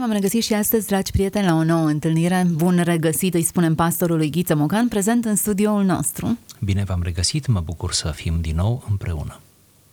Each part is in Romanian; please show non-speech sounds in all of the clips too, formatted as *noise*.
v-am regăsit și astăzi, dragi prieteni, la o nouă întâlnire. Bun regăsit, îi spunem pastorului Ghiță Mocan, prezent în studioul nostru. Bine v-am regăsit, mă bucur să fim din nou împreună.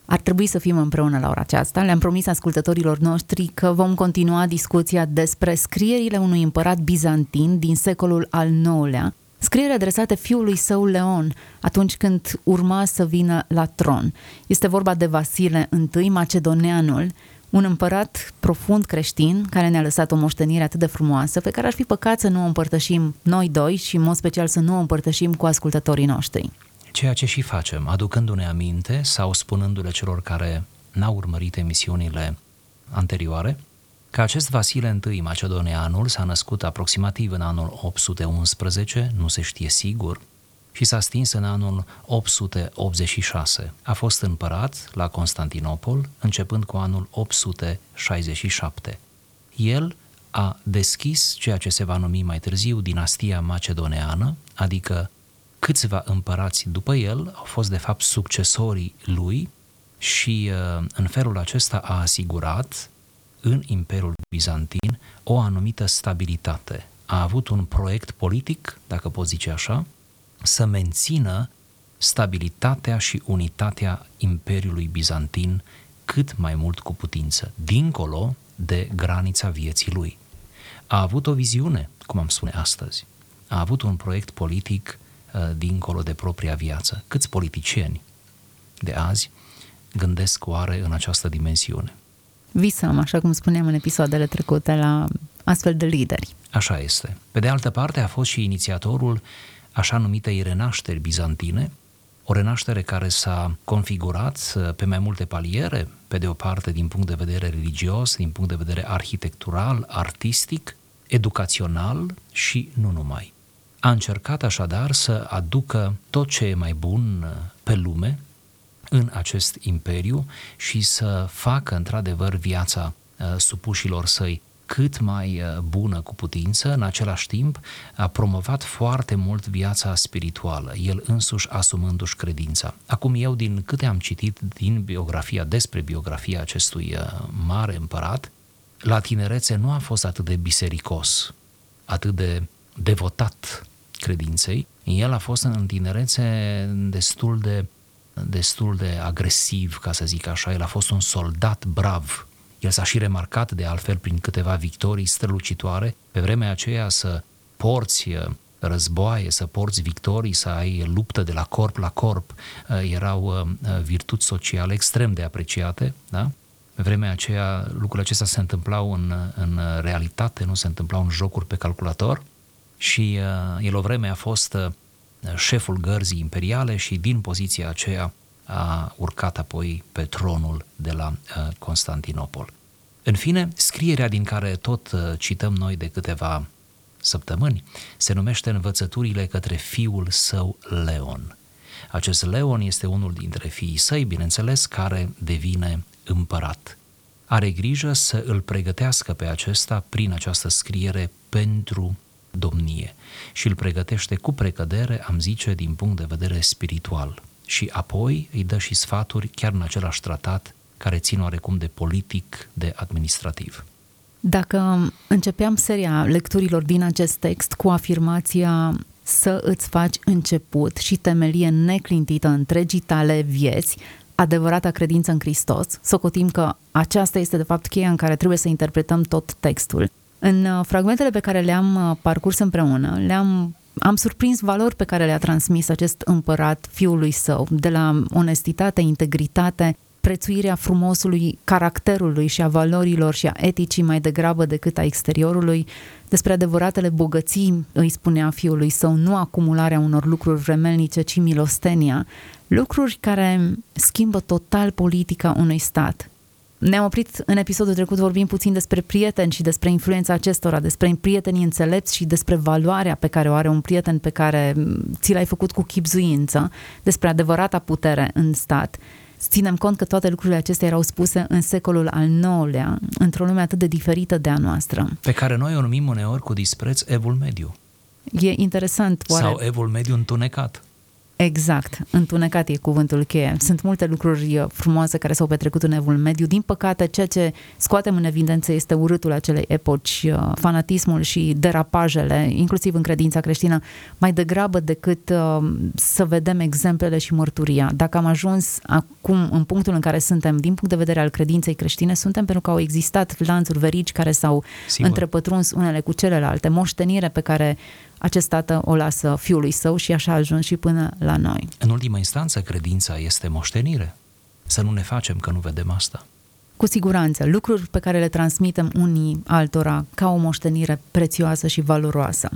Ar trebui să fim împreună la ora aceasta. Le-am promis ascultătorilor noștri că vom continua discuția despre scrierile unui împărat bizantin din secolul al IX-lea, scriere adresate fiului său Leon, atunci când urma să vină la tron. Este vorba de Vasile I Macedoneanul, un împărat profund creștin care ne-a lăsat o moștenire atât de frumoasă pe care ar fi păcat să nu o împărtășim noi doi și în mod special să nu o împărtășim cu ascultătorii noștri. Ceea ce și facem, aducându-ne aminte sau spunându-le celor care n-au urmărit emisiunile anterioare, că acest Vasile I Macedoneanul s-a născut aproximativ în anul 811, nu se știe sigur, și s-a stins în anul 886. A fost împărat la Constantinopol începând cu anul 867. El a deschis ceea ce se va numi mai târziu dinastia macedoneană, adică câțiva împărați după el au fost de fapt succesorii lui și uh, în felul acesta a asigurat în Imperiul Bizantin o anumită stabilitate. A avut un proiect politic, dacă pot zice așa, să mențină stabilitatea și unitatea Imperiului Bizantin cât mai mult cu putință, dincolo de granița vieții lui. A avut o viziune, cum am spune astăzi. A avut un proiect politic uh, dincolo de propria viață. Câți politicieni de azi gândesc oare în această dimensiune? Visăm, așa cum spuneam în episoadele trecute, la astfel de lideri. Așa este. Pe de altă parte, a fost și inițiatorul așa numitei renașteri bizantine, o renaștere care s-a configurat uh, pe mai multe paliere, pe de o parte din punct de vedere religios, din punct de vedere arhitectural, artistic, educațional și nu numai. A încercat așadar să aducă tot ce e mai bun uh, pe lume în acest imperiu și să facă într-adevăr viața uh, supușilor săi cât mai uh, bună cu putință, în același timp a promovat foarte mult viața spirituală, el însuși asumându-și credința. Acum eu, din câte am citit din biografia, despre biografia acestui uh, mare împărat, la tinerețe nu a fost atât de bisericos, atât de devotat credinței, el a fost în tinerețe destul de destul de agresiv, ca să zic așa, el a fost un soldat brav, el s-a și remarcat de altfel prin câteva victorii strălucitoare. Pe vremea aceea să porți uh, războaie, să porți victorii, să ai luptă de la corp la corp, uh, erau uh, virtuți sociale extrem de apreciate, da? Pe vremea aceea lucrurile acestea se întâmplau în, în realitate, nu se întâmplau în jocuri pe calculator și uh, el o vreme a fost uh, șeful gărzii imperiale și din poziția aceea a urcat apoi pe tronul de la uh, Constantinopol. În fine, scrierea din care tot uh, cităm noi de câteva săptămâni se numește Învățăturile către fiul său Leon. Acest Leon este unul dintre fiii săi, bineînțeles, care devine împărat. Are grijă să îl pregătească pe acesta prin această scriere pentru domnie și îl pregătește cu precădere, am zice, din punct de vedere spiritual și apoi îi dă și sfaturi chiar în același tratat care țin oarecum de politic, de administrativ. Dacă începeam seria lecturilor din acest text cu afirmația să îți faci început și temelie neclintită întregii tale vieți, adevărata credință în Hristos, socotim că aceasta este de fapt cheia în care trebuie să interpretăm tot textul. În uh, fragmentele pe care le-am uh, parcurs împreună, le-am am surprins valori pe care le-a transmis acest împărat fiului său, de la onestitate, integritate, prețuirea frumosului caracterului și a valorilor și a eticii mai degrabă decât a exteriorului, despre adevăratele bogății, îi spunea fiului său, nu acumularea unor lucruri remelnice, ci milostenia, lucruri care schimbă total politica unui stat. Ne-am oprit în episodul trecut vorbind puțin despre prieteni și despre influența acestora, despre prietenii înțelepți și despre valoarea pe care o are un prieten pe care ți l-ai făcut cu chipzuință, despre adevărata putere în stat. Ținem cont că toate lucrurile acestea erau spuse în secolul al IX-lea, într-o lume atât de diferită de a noastră. Pe care noi o numim uneori cu dispreț evul mediu. E interesant, oare... Sau evul mediu întunecat. Exact, întunecat e cuvântul cheie. Sunt multe lucruri uh, frumoase care s-au petrecut în evul mediu. Din păcate, ceea ce scoatem în evidență este urâtul acelei epoci, uh, fanatismul și derapajele, inclusiv în credința creștină, mai degrabă decât uh, să vedem exemplele și mărturia. Dacă am ajuns acum în punctul în care suntem, din punct de vedere al credinței creștine, suntem pentru că au existat lanțuri verici care s-au Sigur. întrepătruns unele cu celelalte, moștenire pe care acest tată o lasă fiului său și așa a ajuns și până la noi. În ultima instanță, credința este moștenire. Să nu ne facem că nu vedem asta. Cu siguranță, lucruri pe care le transmitem unii altora ca o moștenire prețioasă și valoroasă.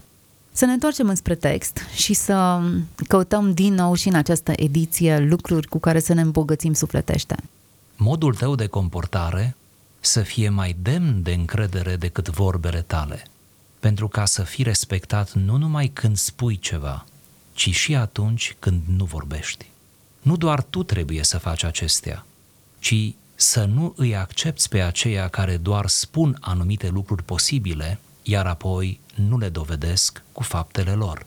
Să ne întoarcem înspre text și să căutăm din nou și în această ediție lucruri cu care să ne îmbogățim sufletește. Modul tău de comportare să fie mai demn de încredere decât vorbele tale – pentru ca să fii respectat nu numai când spui ceva, ci și atunci când nu vorbești. Nu doar tu trebuie să faci acestea, ci să nu îi accepti pe aceia care doar spun anumite lucruri posibile, iar apoi nu le dovedesc cu faptele lor.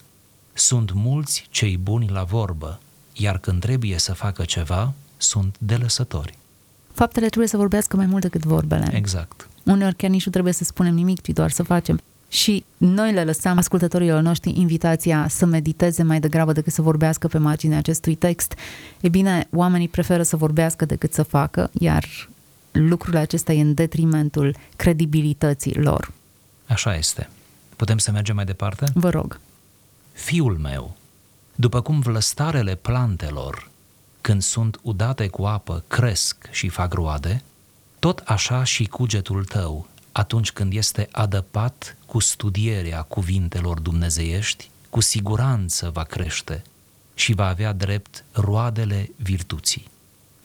Sunt mulți cei buni la vorbă, iar când trebuie să facă ceva, sunt delăsători. Faptele trebuie să vorbească mai mult decât vorbele. Exact. Uneori chiar nici nu trebuie să spunem nimic, ci doar să facem. Și noi le lăsăm ascultătorilor noștri invitația să mediteze mai degrabă decât să vorbească pe marginea acestui text. E bine, oamenii preferă să vorbească decât să facă, iar lucrul acesta e în detrimentul credibilității lor. Așa este. Putem să mergem mai departe? Vă rog. Fiul meu, după cum vlăstarele plantelor, când sunt udate cu apă, cresc și fac roade, tot așa și cugetul tău atunci când este adăpat cu studierea cuvintelor dumnezeiești, cu siguranță va crește și va avea drept roadele virtuții.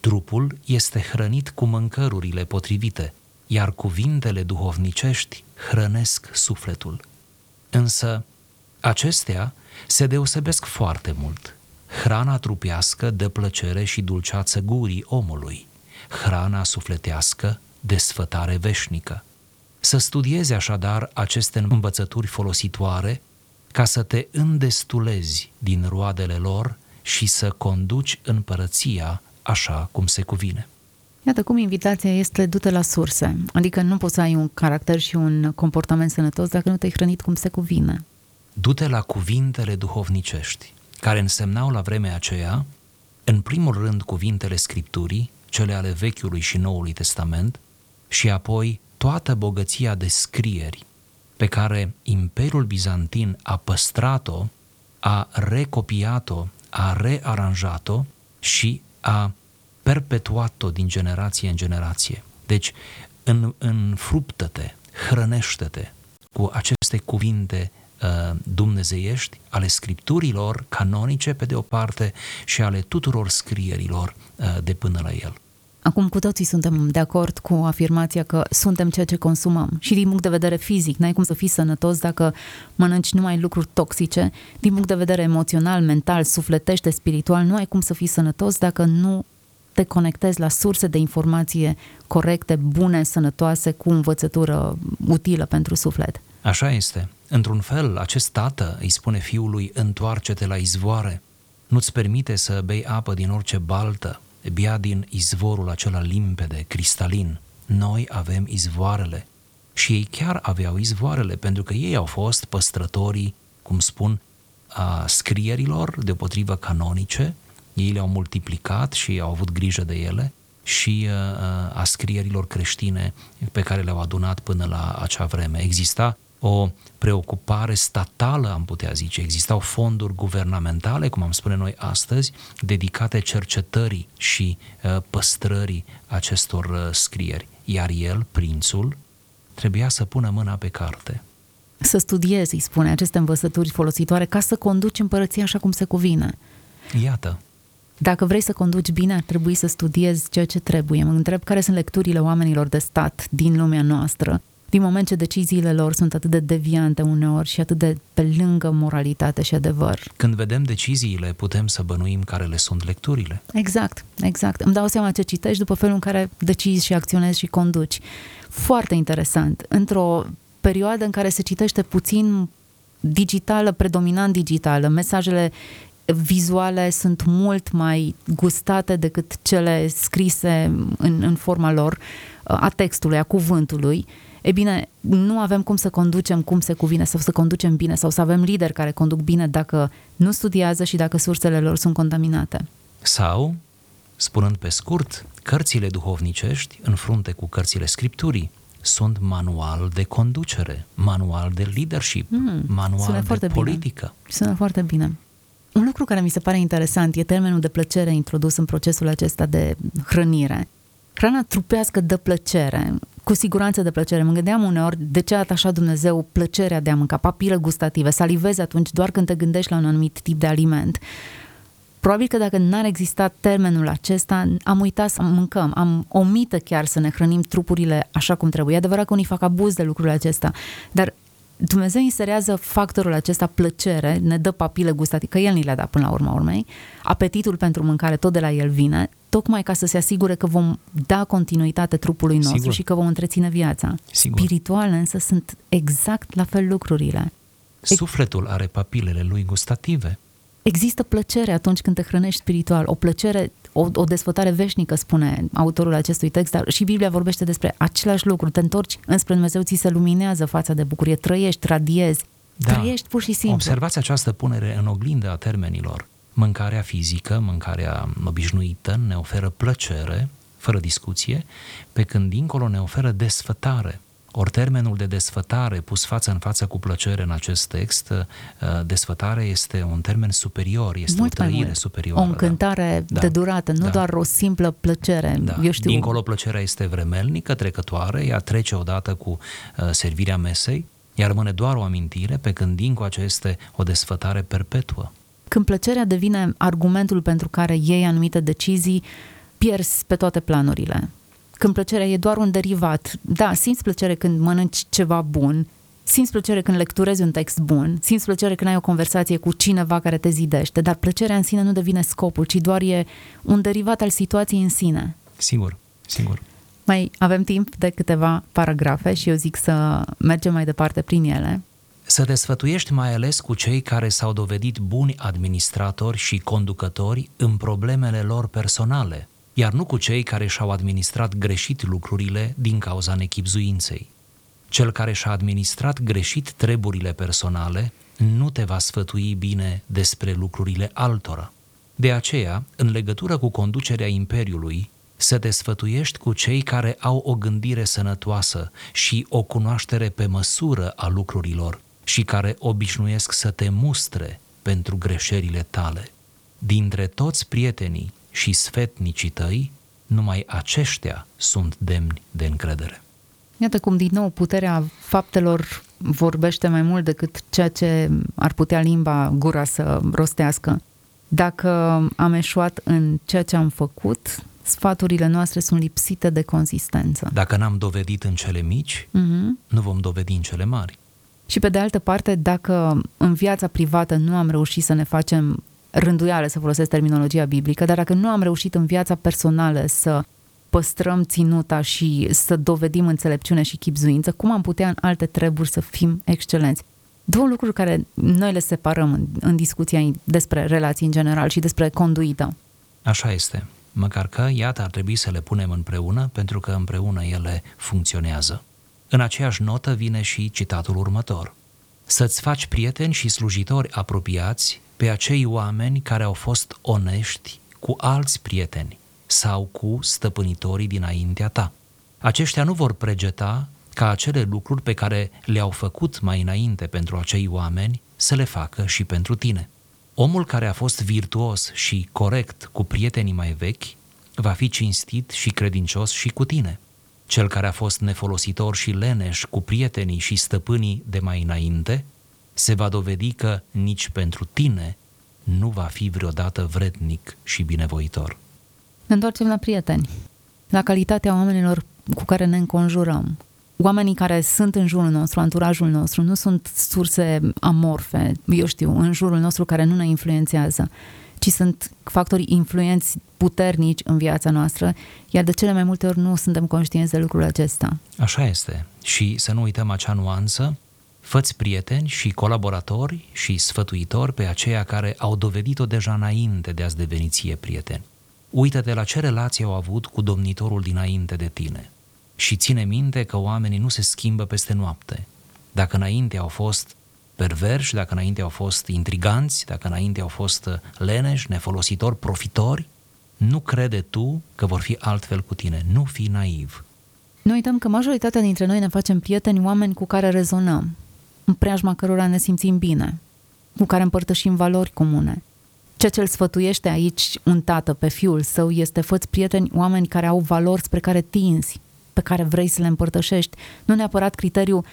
Trupul este hrănit cu mâncărurile potrivite, iar cuvintele duhovnicești hrănesc sufletul. Însă, acestea se deosebesc foarte mult. Hrana trupească dă plăcere și dulceață gurii omului, hrana sufletească desfătare veșnică. Să studiezi așadar aceste învățături folositoare ca să te îndestulezi din roadele lor și să conduci împărăția așa cum se cuvine. Iată cum invitația este du-te la surse, adică nu poți să ai un caracter și un comportament sănătos dacă nu te-ai hrănit cum se cuvine. Du-te la cuvintele duhovnicești, care însemnau la vremea aceea, în primul rând cuvintele Scripturii, cele ale Vechiului și Noului Testament, și apoi toată bogăția de scrieri pe care Imperiul Bizantin a păstrat-o, a recopiat-o, a rearanjat-o și a perpetuat-o din generație în generație. Deci, în, înfruptă-te, hrănește-te cu aceste cuvinte uh, dumnezeiești ale scripturilor canonice pe de o parte și ale tuturor scrierilor uh, de până la el. Acum cu toții suntem de acord cu afirmația că suntem ceea ce consumăm și din punct de vedere fizic, n-ai cum să fii sănătos dacă mănânci numai lucruri toxice, din punct de vedere emoțional, mental, sufletește, spiritual, nu ai cum să fii sănătos dacă nu te conectezi la surse de informație corecte, bune, sănătoase, cu învățătură utilă pentru suflet. Așa este. Într-un fel, acest tată îi spune fiului, întoarce-te la izvoare, nu-ți permite să bei apă din orice baltă, bea din izvorul acela limpede, cristalin. Noi avem izvoarele. Și ei chiar aveau izvoarele, pentru că ei au fost păstrătorii, cum spun, a scrierilor, deopotrivă canonice, ei le-au multiplicat și au avut grijă de ele și a scrierilor creștine pe care le-au adunat până la acea vreme. Exista o preocupare statală, am putea zice. Existau fonduri guvernamentale, cum am spune noi astăzi, dedicate cercetării și uh, păstrării acestor uh, scrieri. Iar el, prințul, trebuia să pună mâna pe carte. Să studiezi, îi spune, aceste învățături folositoare ca să conduci împărăția așa cum se cuvine. Iată, Dacă vrei să conduci bine, ar trebui să studiezi ceea ce trebuie. Mă întreb care sunt lecturile oamenilor de stat din lumea noastră, din moment ce deciziile lor sunt atât de deviante uneori și atât de pe lângă moralitate și adevăr. Când vedem deciziile, putem să bănuim care le sunt lecturile. Exact, exact. Îmi dau seama ce citești după felul în care decizi și acționezi și conduci. Foarte interesant. Într-o perioadă în care se citește puțin digitală, predominant digitală, mesajele vizuale sunt mult mai gustate decât cele scrise în, în forma lor a textului, a cuvântului. E bine, nu avem cum să conducem cum se cuvine sau să conducem bine sau să avem lideri care conduc bine dacă nu studiază și dacă sursele lor sunt contaminate. Sau, spunând pe scurt, cărțile duhovnicești, în frunte cu cărțile scripturii, sunt manual de conducere, manual de leadership, mm, manual de politică. Bine. Sună foarte bine. Un lucru care mi se pare interesant e termenul de plăcere introdus în procesul acesta de hrănire. Hrana trupească dă plăcere, cu siguranță de plăcere. Mă gândeam uneori de ce a atașat Dumnezeu plăcerea de a mânca, papile gustative, salivezi atunci doar când te gândești la un anumit tip de aliment. Probabil că dacă n-ar exista termenul acesta, am uitat să mâncăm, am omită chiar să ne hrănim trupurile așa cum trebuie. E adevărat că unii fac abuz de lucrul acesta, dar Dumnezeu inserează factorul acesta plăcere, ne dă papile gustative, că El ni le-a dat până la urma urmei, apetitul pentru mâncare tot de la El vine, tocmai ca să se asigure că vom da continuitate trupului nostru Sigur. și că vom întreține viața. Sigur. Spiritual însă sunt exact la fel lucrurile. Sufletul are papilele lui gustative. Există plăcere atunci când te hrănești spiritual, o plăcere, o, o desfătare veșnică, spune autorul acestui text, dar și Biblia vorbește despre același lucru. Te întorci înspre Dumnezeu, ți se luminează fața de bucurie, trăiești, radiezi, da. trăiești pur și simplu. Observați această punere în oglindă a termenilor. Mâncarea fizică, mâncarea obișnuită ne oferă plăcere, fără discuție, pe când dincolo ne oferă desfătare. Ori termenul de desfătare pus față în față cu plăcere în acest text, uh, desfătare este un termen superior, este mult o trăire mult. superioară. O încântare da. de durată, nu da. doar o simplă plăcere. Da. Eu știu... Dincolo plăcerea este vremelnică, trecătoare, ea trece odată cu uh, servirea mesei, iar rămâne doar o amintire, pe când dincolo este o desfătare perpetuă. Când plăcerea devine argumentul pentru care iei anumite decizii, pierzi pe toate planurile. Când plăcerea e doar un derivat. Da, simți plăcere când mănânci ceva bun, simți plăcere când lecturezi un text bun, simți plăcere când ai o conversație cu cineva care te zidește, dar plăcerea în sine nu devine scopul, ci doar e un derivat al situației în sine. Sigur, sigur. Mai avem timp de câteva paragrafe și eu zic să mergem mai departe prin ele să te sfătuiești mai ales cu cei care s-au dovedit buni administratori și conducători în problemele lor personale, iar nu cu cei care și-au administrat greșit lucrurile din cauza nechipzuinței. Cel care și-a administrat greșit treburile personale nu te va sfătui bine despre lucrurile altora. De aceea, în legătură cu conducerea Imperiului, să te sfătuiești cu cei care au o gândire sănătoasă și o cunoaștere pe măsură a lucrurilor, și care obișnuiesc să te mustre pentru greșelile tale. Dintre toți prietenii și sfetnicii tăi, numai aceștia sunt demni de încredere. Iată cum din nou puterea faptelor vorbește mai mult decât ceea ce ar putea limba, gura să rostească. Dacă am eșuat în ceea ce am făcut, sfaturile noastre sunt lipsite de consistență. Dacă n-am dovedit în cele mici, uh-huh. nu vom dovedi în cele mari. Și pe de altă parte, dacă în viața privată nu am reușit să ne facem rânduială, să folosesc terminologia biblică, dar dacă nu am reușit în viața personală să păstrăm ținuta și să dovedim înțelepciune și chipzuință, cum am putea în alte treburi să fim excelenți? Două lucruri care noi le separăm în, în discuția despre relații în general și despre conduită. Așa este. Măcar că, iată, ar trebui să le punem împreună, pentru că împreună ele funcționează. În aceeași notă vine și citatul următor. Să-ți faci prieteni și slujitori apropiați pe acei oameni care au fost onești cu alți prieteni sau cu stăpânitorii dinaintea ta. Aceștia nu vor pregeta ca acele lucruri pe care le-au făcut mai înainte pentru acei oameni să le facă și pentru tine. Omul care a fost virtuos și corect cu prietenii mai vechi va fi cinstit și credincios și cu tine. Cel care a fost nefolositor și leneș cu prietenii și stăpânii de mai înainte, se va dovedi că nici pentru tine nu va fi vreodată vrednic și binevoitor. Ne întoarcem la prieteni, la calitatea oamenilor cu care ne înconjurăm. Oamenii care sunt în jurul nostru, anturajul nostru, nu sunt surse amorfe, eu știu, în jurul nostru care nu ne influențează, ci sunt factori influenți puternici în viața noastră, iar de cele mai multe ori nu suntem conștienți de lucrul acesta. Așa este. Și să nu uităm acea nuanță, făți prieteni și colaboratori și sfătuitori pe aceia care au dovedit-o deja înainte de a-ți deveni ție prieteni. Uită-te la ce relație au avut cu domnitorul dinainte de tine și ține minte că oamenii nu se schimbă peste noapte. Dacă înainte au fost perverși, dacă înainte au fost intriganți, dacă înainte au fost leneși, nefolositori, profitori, nu crede tu că vor fi altfel cu tine. Nu fi naiv. Nu uităm că majoritatea dintre noi ne facem prieteni oameni cu care rezonăm, în preajma cărora ne simțim bine, cu care împărtășim valori comune. Ceea ce îl sfătuiește aici un tată pe fiul său este făți prieteni oameni care au valori spre care tinzi, pe care vrei să le împărtășești. Nu neapărat criteriu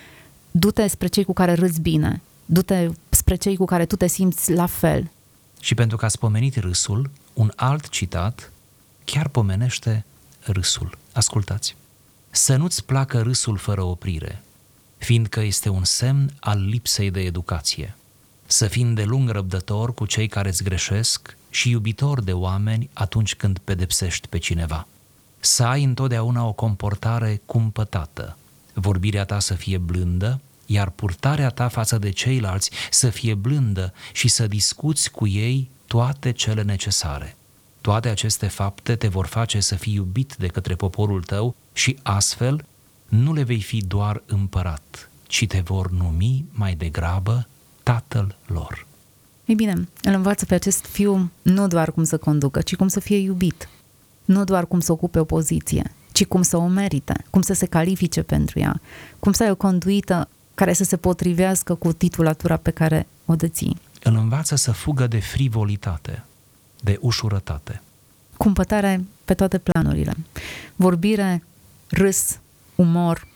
du-te spre cei cu care râți bine, du-te spre cei cu care tu te simți la fel. Și pentru că a spomenit râsul, un alt citat chiar pomenește râsul. Ascultați! Să nu-ți placă râsul fără oprire, fiindcă este un semn al lipsei de educație. Să fii de lung răbdător cu cei care îți greșesc și iubitor de oameni atunci când pedepsești pe cineva. Să ai întotdeauna o comportare cumpătată, vorbirea ta să fie blândă, iar purtarea ta față de ceilalți să fie blândă și să discuți cu ei toate cele necesare. Toate aceste fapte te vor face să fii iubit de către poporul tău și astfel nu le vei fi doar împărat, ci te vor numi mai degrabă tatăl lor. Ei bine, îl învață pe acest fiu nu doar cum să conducă, ci cum să fie iubit. Nu doar cum să ocupe o poziție, ci cum să o merite, cum să se califice pentru ea, cum să ai o conduită care să se potrivească cu titulatura pe care o deții. Îl învață să fugă de frivolitate, de ușurătate. Cumpătare pe toate planurile. Vorbire, râs, umor.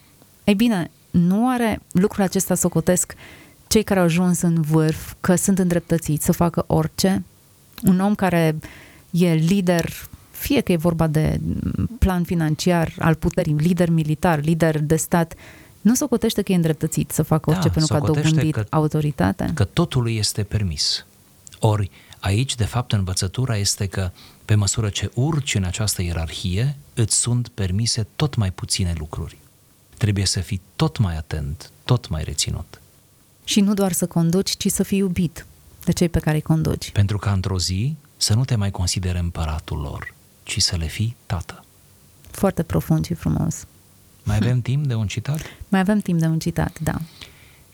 Ei bine, nu are lucrul acesta socotesc cei care au ajuns în vârf, că sunt îndreptățiți să facă orice. Un om care e lider, fie că e vorba de plan financiar al puterii, lider militar, lider de stat, nu socotește că e îndreptățit să facă orice da, pentru că a dobândit că, autoritate? Că totul este permis. Ori aici, de fapt, învățătura este că pe măsură ce urci în această ierarhie, îți sunt permise tot mai puține lucruri. Trebuie să fii tot mai atent, tot mai reținut. Și nu doar să conduci, ci să fii iubit de cei pe care îi conduci. Pentru că într-o zi să nu te mai considere împăratul lor, ci să le fii tată. Foarte profund și frumos. Mai avem *laughs* timp de un citat? Mai avem timp de un citat, da.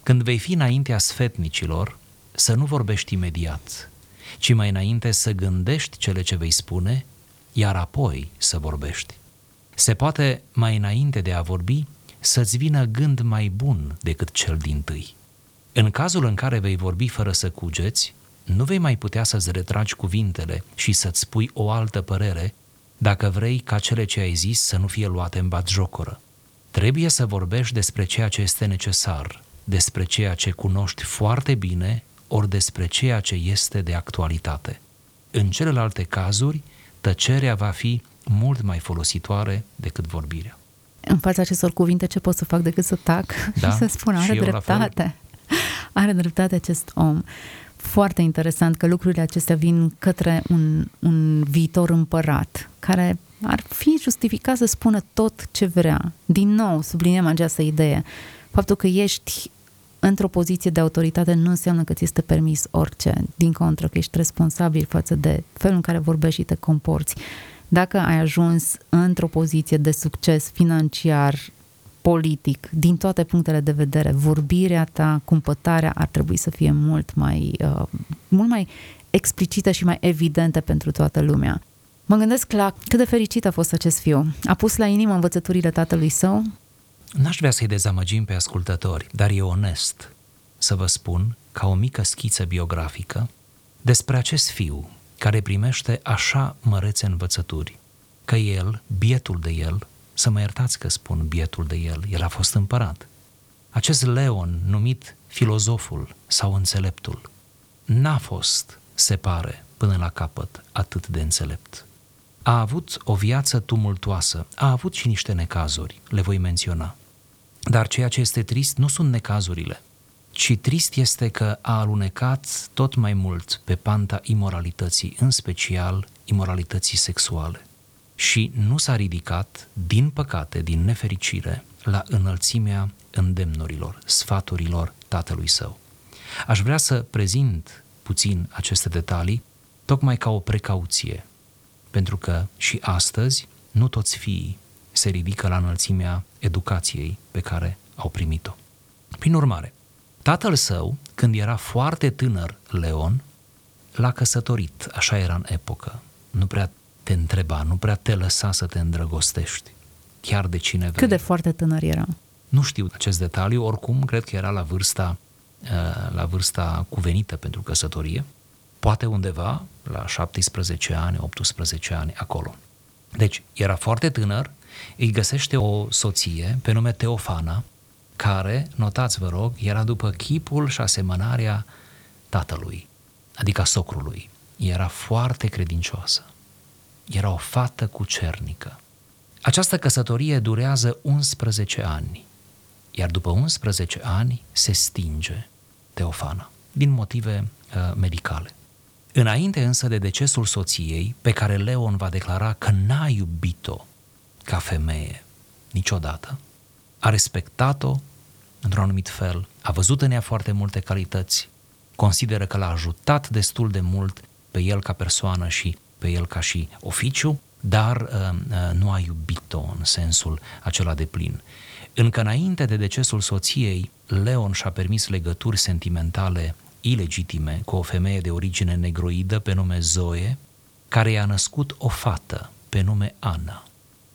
Când vei fi înaintea sfetnicilor, să nu vorbești imediat, ci mai înainte să gândești cele ce vei spune, iar apoi să vorbești. Se poate mai înainte de a vorbi să-ți vină gând mai bun decât cel din tâi. În cazul în care vei vorbi fără să cugeți, nu vei mai putea să-ți retragi cuvintele și să-ți spui o altă părere dacă vrei ca cele ce ai zis să nu fie luate în batjocoră. Trebuie să vorbești despre ceea ce este necesar, despre ceea ce cunoști foarte bine, ori despre ceea ce este de actualitate. În celelalte cazuri, tăcerea va fi mult mai folositoare decât vorbirea. În fața acestor cuvinte, ce pot să fac decât să tac da? *laughs* și să spun, are și dreptate. *laughs* Are dreptate acest om. Foarte interesant că lucrurile acestea vin către un, un viitor împărat, care ar fi justificat să spună tot ce vrea. Din nou, subliniem această idee. Faptul că ești într-o poziție de autoritate nu înseamnă că ți este permis orice. Din contră, că ești responsabil față de felul în care vorbești și te comporți. Dacă ai ajuns într-o poziție de succes financiar, politic, din toate punctele de vedere, vorbirea ta, cumpătarea ar trebui să fie mult mai, uh, mult mai explicită și mai evidente pentru toată lumea. Mă gândesc la cât de fericit a fost acest fiu. A pus la inimă învățăturile tatălui său? N-aș vrea să-i dezamăgim pe ascultători, dar e onest să vă spun, ca o mică schiță biografică, despre acest fiu care primește așa mărețe învățături, că el, bietul de el, să mă iertați că spun bietul de el, el a fost împărat. Acest Leon, numit filozoful sau înțeleptul, n-a fost se pare până la capăt atât de înțelept. A avut o viață tumultoasă, a avut și niște necazuri, le voi menționa. Dar ceea ce este trist nu sunt necazurile, ci trist este că a alunecat tot mai mult pe panta imoralității, în special imoralității sexuale. Și nu s-a ridicat, din păcate, din nefericire, la înălțimea îndemnurilor, sfaturilor tatălui său. Aș vrea să prezint puțin aceste detalii, tocmai ca o precauție, pentru că și astăzi nu toți fiii se ridică la înălțimea educației pe care au primit-o. Prin urmare, tatăl său, când era foarte tânăr Leon, l-a căsătorit, așa era în epocă. Nu prea te întreba, nu prea te lăsa să te îndrăgostești. Chiar de cine vrei. Cât de foarte tânăr era? Nu știu acest detaliu, oricum cred că era la vârsta, uh, la vârsta cuvenită pentru căsătorie, poate undeva la 17 ani, 18 ani, acolo. Deci era foarte tânăr, îi găsește o soție pe nume Teofana, care, notați vă rog, era după chipul și asemănarea tatălui, adică socrului. Era foarte credincioasă. Era o fată cucernică. Această căsătorie durează 11 ani, iar după 11 ani se stinge Teofana, din motive uh, medicale. Înainte însă de decesul soției, pe care Leon va declara că n-a iubit-o ca femeie niciodată, a respectat-o într-un anumit fel, a văzut în ea foarte multe calități, consideră că l-a ajutat destul de mult pe el ca persoană și pe el ca și oficiu, dar uh, uh, nu a iubit-o în sensul acela de plin. Încă înainte de decesul soției, Leon și-a permis legături sentimentale ilegitime cu o femeie de origine negroidă pe nume Zoe, care i-a născut o fată pe nume Ana.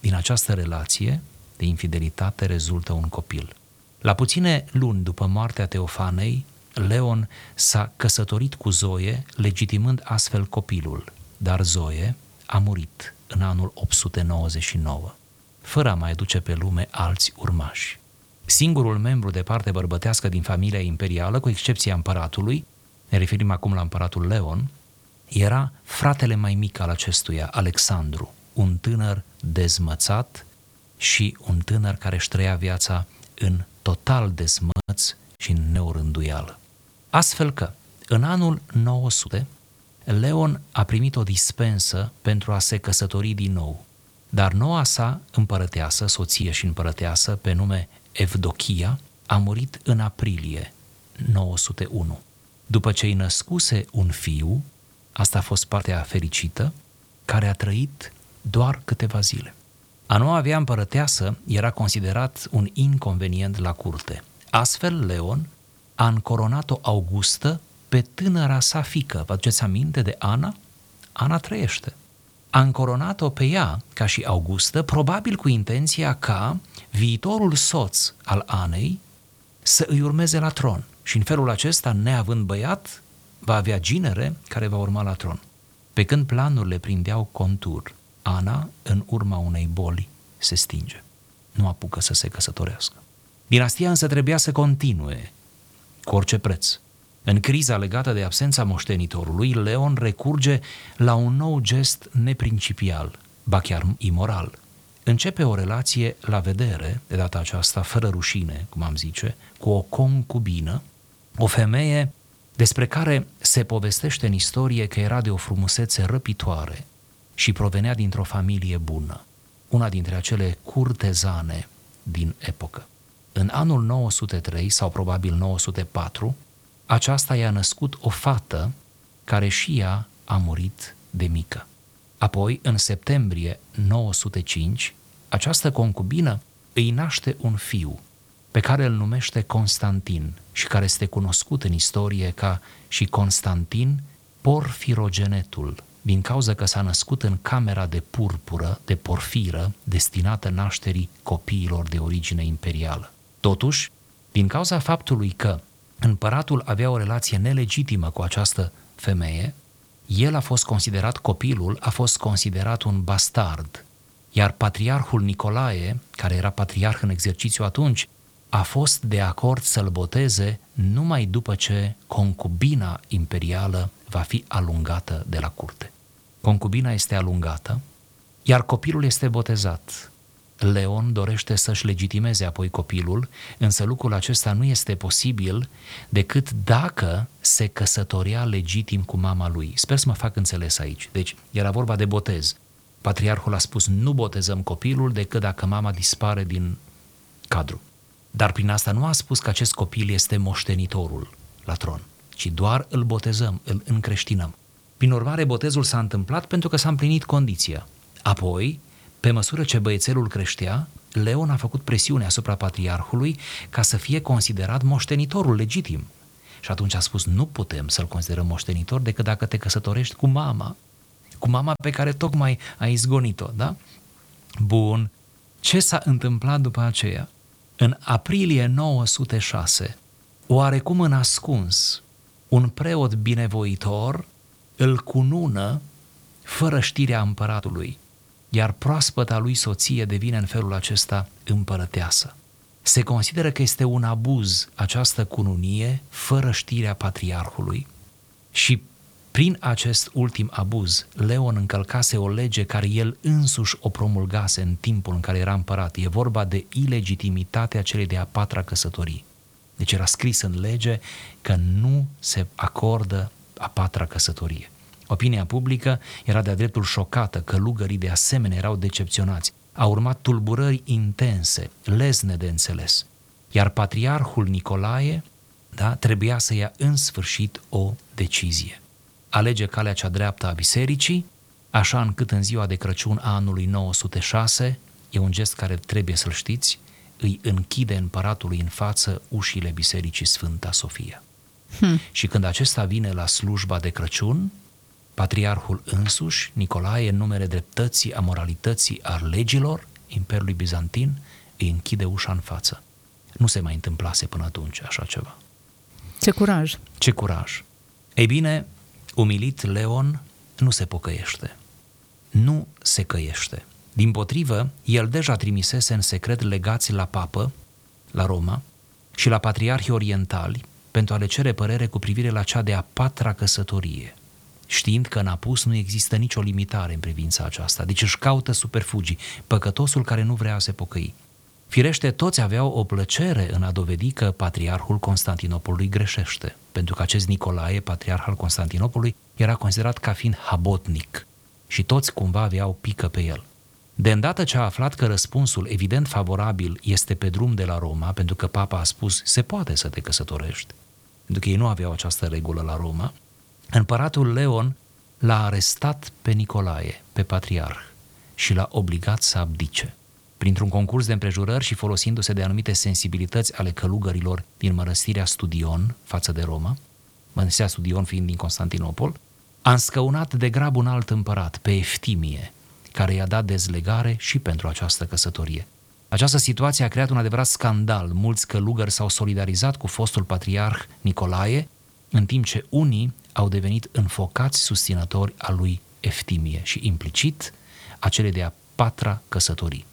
Din această relație de infidelitate rezultă un copil. La puține luni după moartea Teofanei, Leon s-a căsătorit cu Zoe, legitimând astfel copilul, dar Zoe a murit în anul 899, fără a mai duce pe lume alți urmași. Singurul membru de parte bărbătească din familia imperială, cu excepția împăratului, ne referim acum la împăratul Leon, era fratele mai mic al acestuia, Alexandru, un tânăr dezmățat și un tânăr care își trăia viața în total dezmăț și în neorânduială. Astfel că, în anul 900, Leon a primit o dispensă pentru a se căsători din nou, dar noua sa împărăteasă, soție și împărăteasă, pe nume Evdochia, a murit în aprilie 901. După ce îi născuse un fiu, asta a fost partea fericită, care a trăit doar câteva zile. A nu avea împărăteasă era considerat un inconvenient la curte. Astfel, Leon a încoronat-o Augustă pe tânăra sa fică. Vă aduceți aminte de Ana? Ana trăiește. A încoronat-o pe ea, ca și Augustă, probabil cu intenția ca viitorul soț al Anei să îi urmeze la tron. Și în felul acesta, neavând băiat, va avea ginere care va urma la tron. Pe când planurile prindeau contur, Ana, în urma unei boli, se stinge. Nu apucă să se căsătorească. Dinastia însă trebuia să continue, cu orice preț. În criza legată de absența moștenitorului, Leon recurge la un nou gest neprincipial, ba chiar imoral. Începe o relație la vedere, de data aceasta fără rușine, cum am zice, cu o concubină, o femeie despre care se povestește în istorie că era de o frumusețe răpitoare și provenea dintr-o familie bună, una dintre acele curtezane din epocă. În anul 903 sau probabil 904, aceasta i-a născut o fată care și ea a murit de mică. Apoi, în septembrie 905, această concubină îi naște un fiu, pe care îl numește Constantin și care este cunoscut în istorie ca și Constantin Porfirogenetul, din cauza că s-a născut în camera de purpură, de porfiră, destinată nașterii copiilor de origine imperială. Totuși, din cauza faptului că împăratul avea o relație nelegitimă cu această femeie, el a fost considerat, copilul a fost considerat un bastard, iar patriarhul Nicolae, care era patriarh în exercițiu atunci, a fost de acord să-l boteze numai după ce concubina imperială va fi alungată de la curte. Concubina este alungată, iar copilul este botezat. Leon dorește să-și legitimeze apoi copilul, însă lucrul acesta nu este posibil decât dacă se căsătoria legitim cu mama lui. Sper să mă fac înțeles aici. Deci, era vorba de botez. Patriarhul a spus, nu botezăm copilul decât dacă mama dispare din cadru. Dar prin asta nu a spus că acest copil este moștenitorul la tron, ci doar îl botezăm, îl încreștinăm. Prin urmare, botezul s-a întâmplat pentru că s-a împlinit condiția. Apoi, pe măsură ce băiețelul creștea, Leon a făcut presiune asupra patriarhului ca să fie considerat moștenitorul legitim. Și atunci a spus, nu putem să-l considerăm moștenitor decât dacă te căsătorești cu mama, cu mama pe care tocmai ai izgonit-o, da? Bun. Ce s-a întâmplat după aceea? În aprilie 906, oarecum în ascuns, un preot binevoitor îl cunună fără știrea împăratului, iar proaspăta lui soție devine în felul acesta împărăteasă. Se consideră că este un abuz această cununie fără știrea patriarhului și prin acest ultim abuz, Leon încălcase o lege care el însuși o promulgase în timpul în care era împărat. E vorba de ilegitimitatea celei de a patra căsătorii. Deci era scris în lege că nu se acordă a patra căsătorie. Opinia publică era de-a dreptul șocată, că lugării de asemenea erau decepționați. A urmat tulburări intense, lesne de înțeles. Iar patriarhul Nicolae da, trebuia să ia în sfârșit o decizie. Alege calea cea dreaptă a bisericii, așa încât în ziua de Crăciun a anului 906, e un gest care trebuie să-l știți, îi închide împăratului în față ușile Bisericii Sfânta Sofia. Hmm. Și când acesta vine la slujba de Crăciun, patriarhul însuși, Nicolae, în numele dreptății, a moralității, a legilor Imperiului Bizantin, îi închide ușa în față. Nu se mai întâmplase până atunci așa ceva. Ce curaj! Ce curaj! Ei bine, umilit Leon nu se pocăiește. Nu se căiește. Din potrivă, el deja trimisese în secret legați la papă, la Roma, și la patriarhii orientali pentru a le cere părere cu privire la cea de a patra căsătorie, știind că în apus nu există nicio limitare în privința aceasta, deci își caută superfugii, păcătosul care nu vrea să se pocăi. Firește, toți aveau o plăcere în a dovedi că patriarhul Constantinopolului greșește, pentru că acest Nicolae, patriarh al Constantinopolului, era considerat ca fiind habotnic și toți cumva aveau pică pe el. De îndată ce a aflat că răspunsul evident favorabil este pe drum de la Roma, pentru că papa a spus se poate să te căsătorești, pentru că ei nu aveau această regulă la Roma, împăratul Leon l-a arestat pe Nicolae, pe patriarh, și l-a obligat să abdice. Printr-un concurs de împrejurări și folosindu-se de anumite sensibilități ale călugărilor din mărăstirea Studion față de Roma, mărăstirea Studion fiind din Constantinopol, a înscăunat de grab un alt împărat, pe Eftimie, care i-a dat dezlegare și pentru această căsătorie. Această situație a creat un adevărat scandal. Mulți călugări s-au solidarizat cu fostul patriarh Nicolae, în timp ce unii au devenit înfocați susținători al lui Eftimie și implicit acele de a patra căsătorii.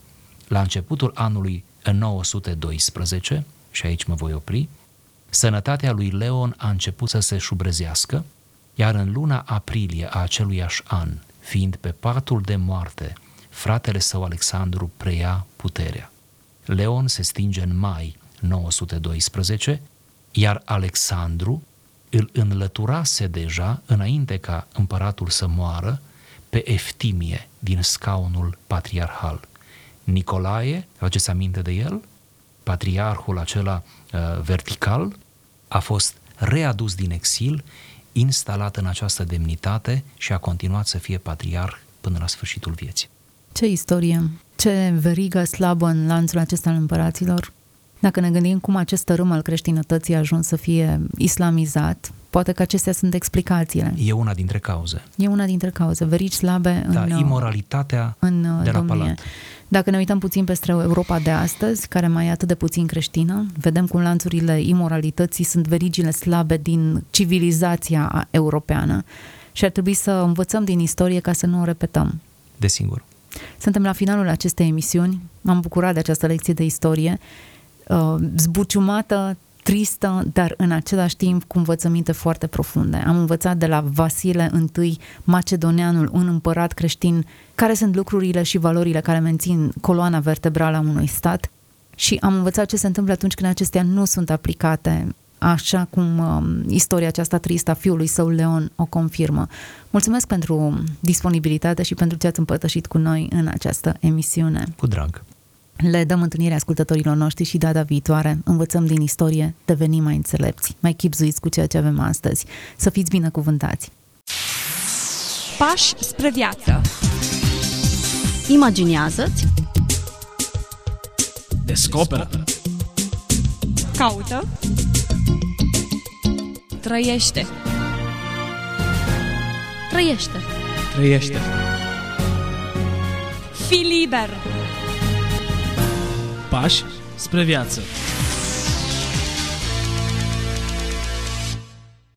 La începutul anului 912, și aici mă voi opri, sănătatea lui Leon a început să se șubrezească, iar în luna aprilie a aceluiași an, fiind pe patul de moarte, fratele său Alexandru preia puterea. Leon se stinge în mai 912, iar Alexandru îl înlăturase deja, înainte ca împăratul să moară, pe Eftimie din scaunul patriarhal. Nicolae, faceți aminte de el? Patriarhul acela uh, vertical a fost readus din exil instalat în această demnitate și a continuat să fie patriarh până la sfârșitul vieții. Ce istorie! Ce verigă slabă în lanțul acesta al împăraților! Dacă ne gândim cum acest tărâm al creștinătății a ajuns să fie islamizat, poate că acestea sunt explicațiile. E una dintre cauze. E una dintre cauze. Verici slabe da, în... imoralitatea în de la domnie. palat. Dacă ne uităm puțin peste Europa de astăzi, care mai e atât de puțin creștină, vedem cum lanțurile imoralității sunt verigile slabe din civilizația europeană și ar trebui să învățăm din istorie ca să nu o repetăm. Desigur. Suntem la finalul acestei emisiuni. M-am bucurat de această lecție de istorie, uh, zbuciumată tristă, dar în același timp cu învățăminte foarte profunde. Am învățat de la Vasile I, Macedoneanul, un împărat creștin, care sunt lucrurile și valorile care mențin coloana vertebrală a unui stat și am învățat ce se întâmplă atunci când acestea nu sunt aplicate așa cum um, istoria aceasta tristă a fiului său Leon o confirmă. Mulțumesc pentru disponibilitate și pentru ce ați împărtășit cu noi în această emisiune. Cu drag. Le dăm întâlnire ascultătorilor noștri și data viitoare învățăm din istorie, devenim mai înțelepți, mai chipzuiți cu ceea ce avem astăzi. Să fiți binecuvântați! Pași spre viață. Imaginează-ți, Descoperă. Caută. Trăiește. trăiește. Trăiește. Fii liber. Pași spre viață.